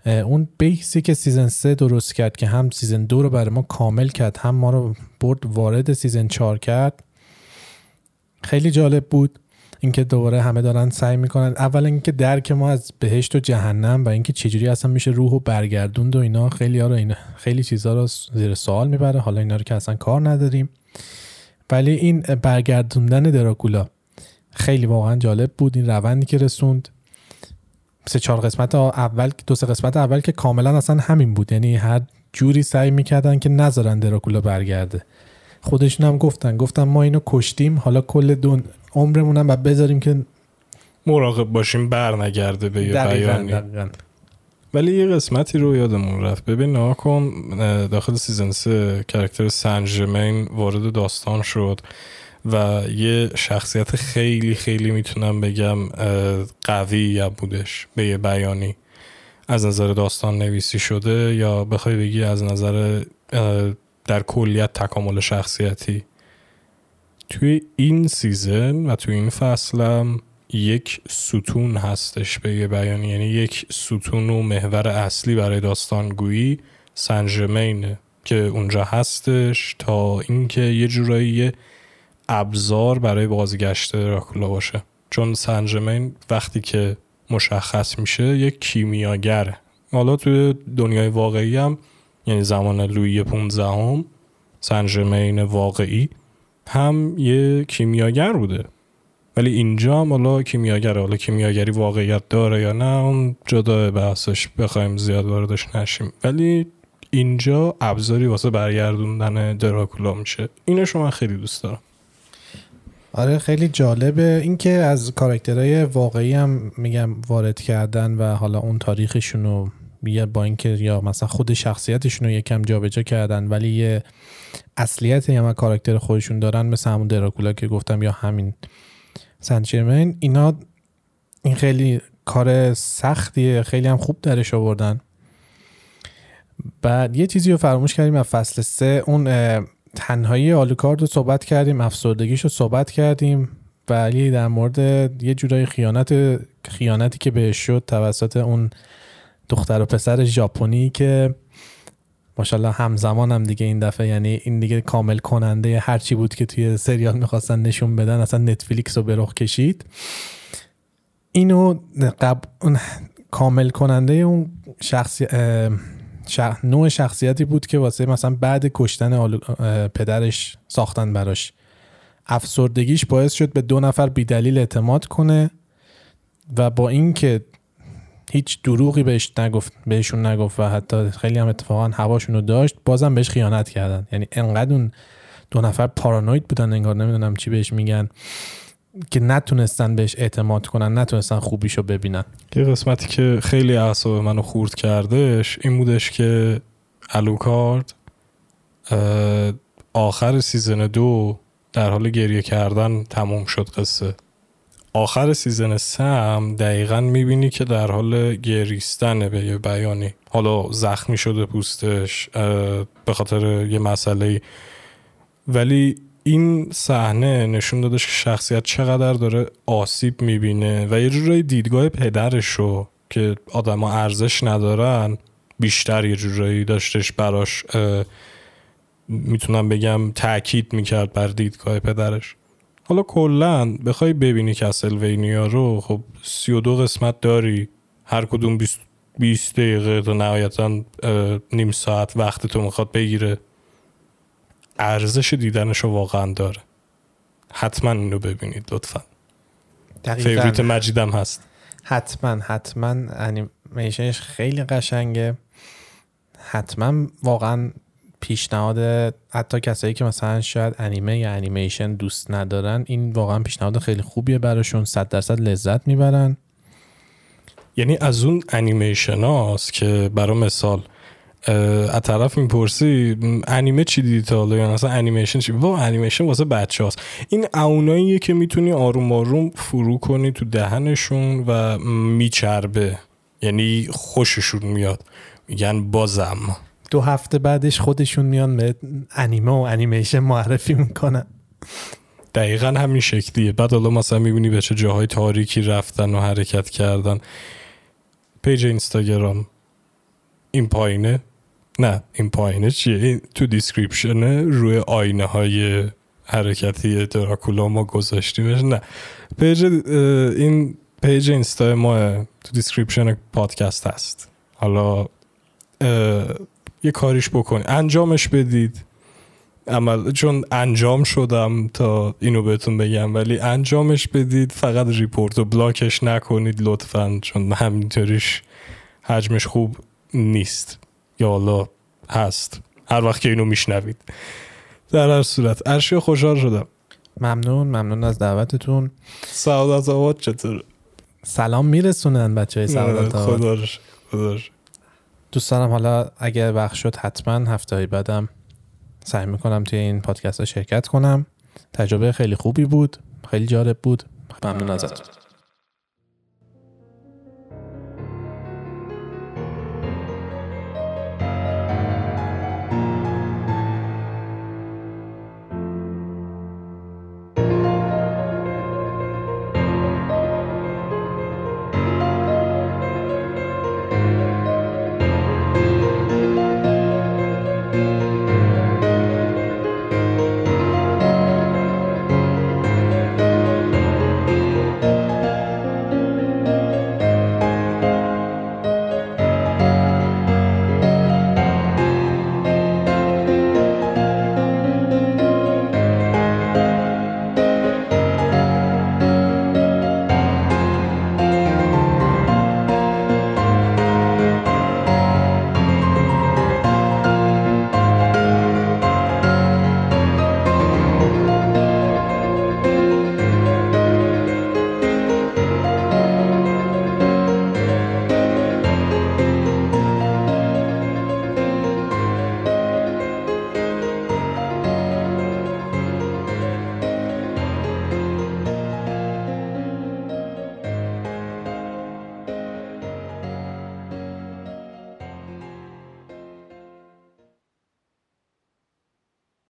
اون base ی که season سه درست کرد که هم season دو رو برای ما کامل کرد هم ما رو برد وارد season چهار کرد خیلی جالب بود. اینکه دوباره همه دارن سعی می‌کنن. اول اینکه درک ما از بهشت و جهنم و اینکه چجوری اصلا میشه روح و برگردوند و اینا خیلی ها رو اینا خیلی چیزها رو زیر سوال می‌بره. حالا اینا رو که اصلا کار نداریم. ولی این برگردوندن دراکولا خیلی واقعا جالب بود. این روندی که رسوند. سه چهار قسمت اول دو سه قسمت اول که کاملا اصلا همین بود. یعنی هر جوری سعی می‌کردن که نذارن دراکولا برگرده. خودشون هم گفتن. گفتن ما اینو کشتیم. حالا کل دون عمرمون هم بذاریم که مراقب باشیم بر نگرده به یه بیانی. ولی یه قسمتی رو یادمون رفت. ببین ناکن داخل season سه character سن ژرمین وارد داستان شد و یه شخصیت خیلی خیلی می‌تونم بگم قوی یا بودش به یه بیانی. از نظر داستان نویسی شده یا بخوای بگی از نظر در کلیت تکامل شخصیتی. توی این سیزن و توی این فصلم یک ستون هستش به یه بیانی یعنی یک ستون و محور اصلی برای داستانگویی سنجمینه که اونجا هستش تا اینکه یه جورایی ابزار برای بازگشت راکولا باشه. چون سنجمین وقتی که مشخص میشه یک کیمیاگره حالا توی دنیای واقعی هم یعنی زمان لویی 15 هم واقعی هم یه کیمیاگر بوده. ولی اینجا هم حالا کیمیاگره. حالا کیمیاگری واقعیت داره یا نه اون جدا بحثش بخوایم زیاد واردش نشیم. ولی اینجا ابزاری واسه برگردوندن دراکولا میشه. اینو شما خیلی دوست دارم. آره خیلی جالبه. اینکه از کاراکترهای واقعی هم میگم وارد کردن و حالا اون تاریخشون رو با اینکه یا مثلا خود شخصیتشون رو یکم جابجا کردن ولی یه اصلیت یا کاراکتر خودشون دارن مثل همون دراکولا که گفتم یا همین سنچرمن اینا این خیلی کار سختیه خیلی هم خوب درش آوردن. بعد یه چیزی رو فراموش کردیم از فصل سه اون تنهایی آلوکارد رو صحبت کردیم افسردگیش رو صحبت کردیم ولی در مورد یه جورای خیانت خیانتی که بهش شد توسط اون دختر و پسر ژاپنی که ماشاءالله همزمان هم دیگه این دفعه یعنی این دیگه کامل کننده هرچی بود که توی سریال می‌خواستن نشون بدن اصلا نتفلیکس رو به رخ کشید. اینو قبل کامل کننده اون شخصی نوع شخصیتی بود که واسه مثلا بعد کشتن پدرش ساختن براش. افسردگیش باعث شد به دو نفر بیدلیل اعتماد کنه و با اینکه هیچ دروغی بهش نگفت بهشون نگفت و حتی خیلی هم اتفاقا هواشون رو داشت بازم بهش خیانت کردن. یعنی انقدر اون دو نفر پارانوید بودن انگار نمی‌دونم چی بهش میگن که نتونستن بهش اعتماد کنن نتونستن خوبیشو ببینن. یه قسمتی که خیلی اعصاب منو خورد کردش این بودش که آلوکارد آخر season دو در حال گریه کردن تموم شد قصه. آخر season سه هم دقیقا می‌بینی که در حال گریستنه به یه بیانی. حالا زخمی شده پوستش به خاطر یه مسئله. ولی این صحنه نشون دادش که شخصیت چقدر داره آسیب می‌بینه و یه جورایی دیدگاه پدرش رو که آدما ارزش ندارن بیشتر یه جورایی داشتش براش می‌تونم بگم تاکید می‌کرد بر دیدگاه پدرش. حالا کلا بخوای ببینی Castlevania رو خب 32 قسمت داری. هر کدوم 20 20 دقیقه تا نهایتا نیم ساعت وقت تو می‌خواد بگیره. ارزش دیدنش رو واقعا داره. حتما اینو ببینید لطفا. favorite مجیدم هست. حتما حتما. انیمیشنش خیلی قشنگه. حتما واقعا پیشنهاد حتی کسایی که مثلا شاید انیمه یا انیمیشن دوست ندارن این واقعا پیشنهاد خیلی خوبیه براشون. صد درصد لذت می‌برن. یعنی از اون انیمیشن هاست که برای مثال از طرف می‌پرسی انیمه چی دیدی تا حالا؟ یا مثلا انیمیشن چی؟ با انیمیشن واسه بچه هاست این اوناییه که می‌تونی آروم آروم فرو کنی تو دهنشون و میچربه. یعنی خوششون میاد. میگن بازم. دو هفته بعدش خودشون میان به انیمه و انیمیشن معرفی می‌کنن. دقیقا همین شکلیه. بعد حالا مثلا می‌بینی به چه جاهای تاریکی رفتن و حرکت کردن. page اینستاگرام این پایینه؟ نه این پایینه چیه؟ این تو description ه روی آینه های حرکتی دراکولا ما گذاشتیمش؟ نه. پیج این پیج اینستا ما تو دیسکریپشن پادکست هست. حالا یه کاریش بکنید انجامش بدید. عمل چون انجام شدم تا اینو بهتون بگم ولی انجامش بدید فقط ریپورت و بلاکش نکنید لطفا چون همینطوریش حجمش خوب نیست. یا حالا هست. هر وقت که اینو میشنوید. در هر صورت. ارشی خوشحال شدم. ممنون. ممنون از دعوتتون. سعادت آباد چطور سلام میرسونن بچه های سعادت آباد. خدا دوست حالا اگر وقت شد حتما هفته های بعدم سعی می‌کنم توی این پادکست ها شرکت کنم. تجربه خیلی خوبی بود. خیلی جالب بود. ممنون ازتون.